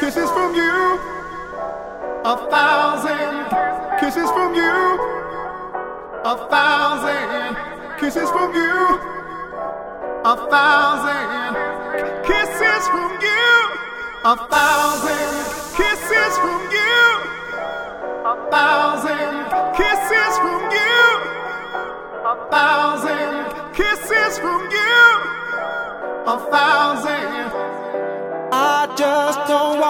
kisses from you. A thousand kisses from you. A thousand kisses from you. A thousand kisses from you. A thousand kisses from you. A thousand kisses from you. A thousand kisses from you. A thousand. I just don't want.